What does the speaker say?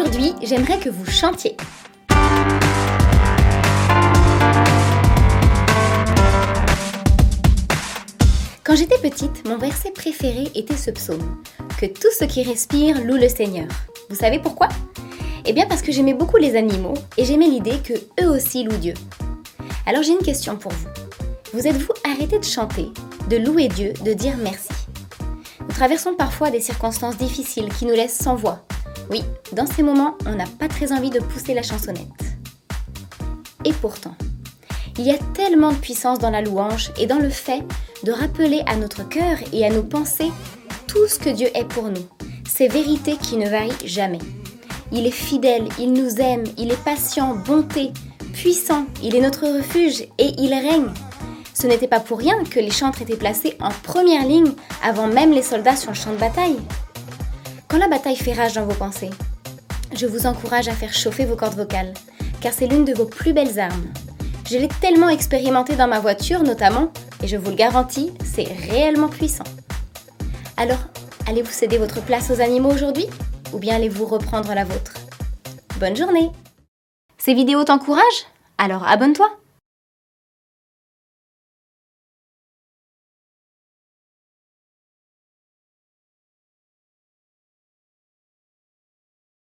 Aujourd'hui, j'aimerais que vous chantiez. Quand j'étais petite, mon verset préféré était ce psaume. Que tout ce qui respire loue le Seigneur. Vous savez pourquoi? Eh bien parce que j'aimais beaucoup les animaux et j'aimais l'idée que eux aussi louent Dieu. Alors j'ai une question pour vous. Vous êtes-vous arrêté de chanter, de louer Dieu, de dire merci? Nous traversons parfois des circonstances difficiles qui nous laissent sans voix. Oui, dans ces moments, on n'a pas très envie de pousser la chansonnette. Et pourtant, il y a tellement de puissance dans la louange et dans le fait de rappeler à notre cœur et à nos pensées tout ce que Dieu est pour nous, ces vérités qui ne varient jamais. Il est fidèle, il nous aime, il est patient, bonté, puissant, il est notre refuge et il règne. Ce n'était pas pour rien que les chantres étaient placés en première ligne avant même les soldats sur le champ de bataille. Quand la bataille fait rage dans vos pensées, je vous encourage à faire chauffer vos cordes vocales, car c'est l'une de vos plus belles armes. Je l'ai tellement expérimenté dans ma voiture notamment, et je vous le garantis, c'est réellement puissant. Alors, allez-vous céder votre place aux animaux aujourd'hui Ou bien allez-vous reprendre la vôtre? Bonne journée Ces vidéos t'encouragent? Alors abonne-toi